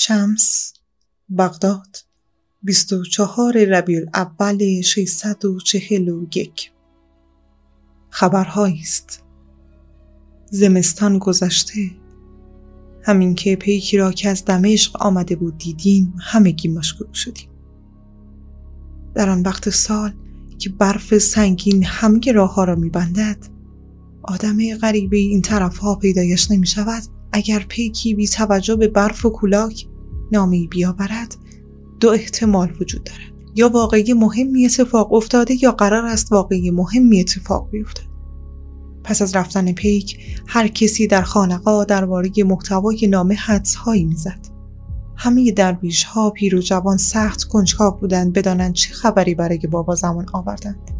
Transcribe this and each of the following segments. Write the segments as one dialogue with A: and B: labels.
A: شمس بغداد 24 ربیع اول 641 خبرهایی است. زمستان گذشته. همین که پیکی را که از دمشق آمده بود دیدیم همگی مشغول شدیم. در آن وقت سال که برف سنگین همه راه ها را میبندد آدم غریبه این طرف ها پیدایش نمی شود اگر پیکی بی توجه به برف و کولاک نامی بیاورد دو احتمال وجود دارد. یا واقعی مهمی اتفاق افتاده یا قرار است واقعی مهمی اتفاق بیفتد. پس از رفتن پیک هر کسی در خانقا درباره محتوای نامه حدس هایی می‌زد. همه درویش ها پیر و جوان سخت کنجکاو بودند بدانند چه خبری برای بابا زمان آوردند.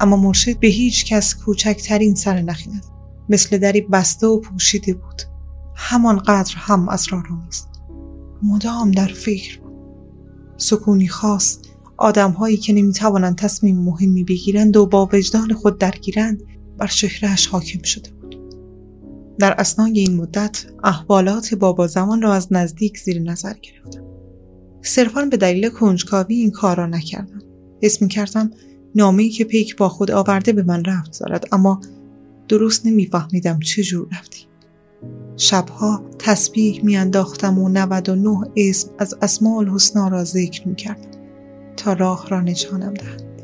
A: اما مرشد به هیچ کس کوچکترین سر نخیند. مثل دری بسته و پوشیده بود. همانقدر هم اسرارآمیز مدام در فکر سکونی خاص آدمهایی که نمی‌توانند تصمیم مهمی بگیرند و با وجدان خود درگیرند بر شهرش حاکم شده بود. در اسنای این مدت احوالات بابا زمان را از نزدیک زیر نظر گرفتم صرفا به دلیل کنجکاوی این کار را نکردم اسم کردم نامه‌ای که پیک با خود آورده به من رفت دارد اما درست نمیفهمیدم چه جور رفتی شبها تسبیح میانداختم و 99 اسم از اسماء الحسنا را ذکر می‌کردم تا راه را نشانم دهند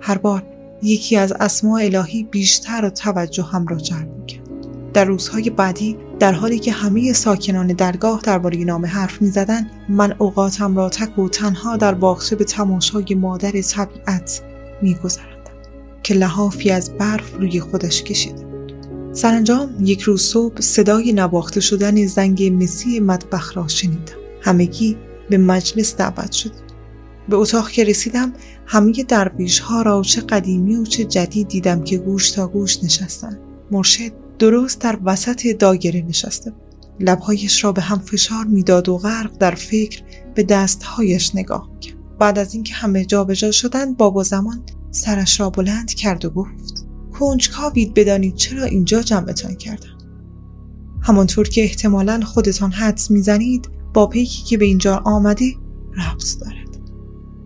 A: هر بار یکی از اسماء الهی بیشتر و توجه هم را جلب می‌کرد. در روزهای بعدی در حالی که همه ساکنان درگاه درباره نام حرف می‌زدند من اوقاتم را تک و تنها در باغچه به تماشای مادر طبیعت میگذراندم که لحافی از برف روی خودش کشیده سرانجام یک روز صبح صدای نواخته شدن زنگ مسی مطبخ را شنیدم. همگی به مجلس دعوت شد. به اتاق که رسیدم همه درویش ها را چه قدیمی و چه جدید دیدم که گوش تا گوش نشستن مرشد درست در وسط دایره نشسته بود. لبهایش را به هم فشار می‌داد و غرق در فکر به دستهایش نگاه کرد بعد از اینکه همه جابجا شدند بابا زمان سرش را بلند کرد و گفت کنجکاوید بدانید چرا اینجا جمعتان کردم. همانطور که احتمالا خودتان حدس می‌زنید با پیکی که به اینجا آمده ربط دارد.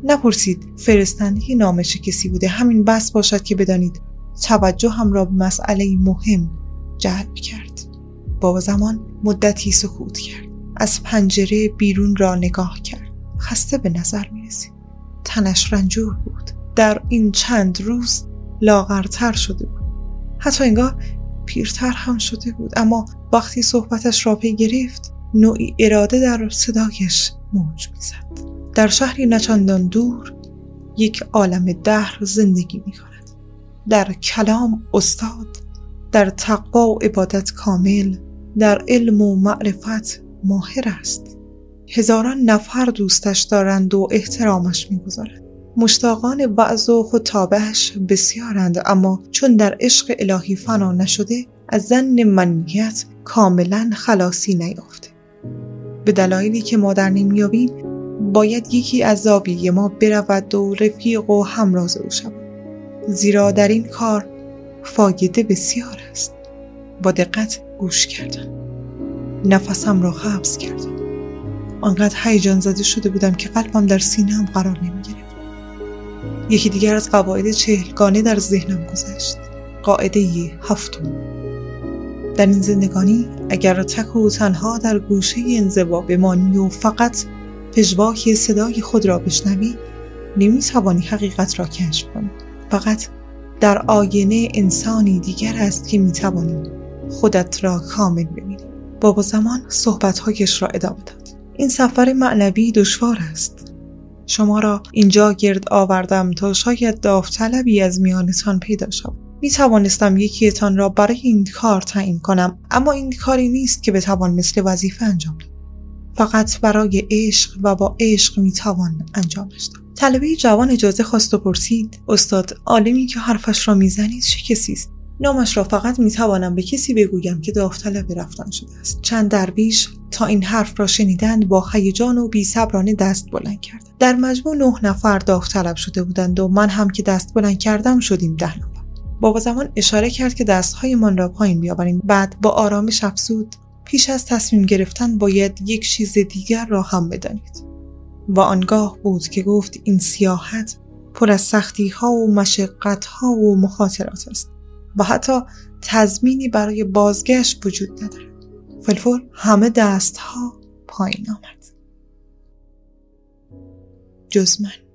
A: نپرسید فرستنده نامش کسی بوده همین بس باشد که بدانید توجه هم را به مسئله مهم جلب کرد. بابا زمان مدتی سکوت کرد از پنجره بیرون را نگاه کرد. خسته به نظر می رسید تنش رنجور بود. در این چند روز لاغرتر شده بود. حتی انگار پیرتر هم شده بود. اما وقتی صحبتش را پی گرفت نوعی اراده در صدایش موج می‌زد. در شهری نچندان دور یک عالم دهر زندگی می کند در کلام استاد در تقوا و عبادت کامل در علم و معرفت ماهر است. هزاران نفر دوستش دارند و احترامش می‌گذارند. مشتاقان بعض و خطابهش بسیارند اما چون در عشق الهی فنا نشده از زن منیت کاملا خلاصی نیافته به دلایلی که ما در نمیابیم باید یکی از زاویه ما برود و رفیق و همراز او شود. زیرا در این کار فایده بسیار است. با دقت گوش کردم نفسم را حبس کردم آنقدر هیجان زده شده بودم که قلبم در سینهام قرار نمی یکی دیگر از قواعد چهلگانه در ذهنم گذشت. قاعده هفتم. در این زندگانی اگر تک و تنها در گوشه انزوا بمانی و فقط پژواک صدای خود را بشنوی نمی‌توانی حقیقت را کشف کنی. فقط در آینه انسانی دیگر است که می‌توانی خودت را کامل ببینی. بابا زمان صحبتهایش را ادامه داد. این سفر معنوی دشوار است. شما را اینجا گرد آوردم تا شاید داوطلبی از میانتان پیدا شود. می توانستم یکیتان را برای این کار تعیین کنم اما این کاری نیست که بتوان مثل وظیفه انجام داد. فقط برای عشق و با عشق می‌توان انجامش داد طلبه جوان اجازه خواست و پرسید استاد عالمی که حرفش را می‌زنید چه کسی است؟ نامش را فقط می‌توانم به کسی بگویم که داوطلب رفتن شده است. چند درویش تا این حرف را شنیدند با هیجان و بی صبرانه دست بلند کرد. در مجموع نه نفر داوطلب شده بودند و من هم که دست بلند کردم شدیم ده نفر. بابا زمان اشاره کرد که دستهایمان را پایین بیاوریم. بعد با آرامش افزود. پیش از تصمیم گرفتن باید یک چیز دیگر را هم بدانید. و آنگاه بود که گفت این سیاحت پر از سختی ها و مشقت ها و مخاطرات است. و حتی تضمینی برای بازگشت وجود ندارد. فلفور همه دستها پایین آمد. جز من.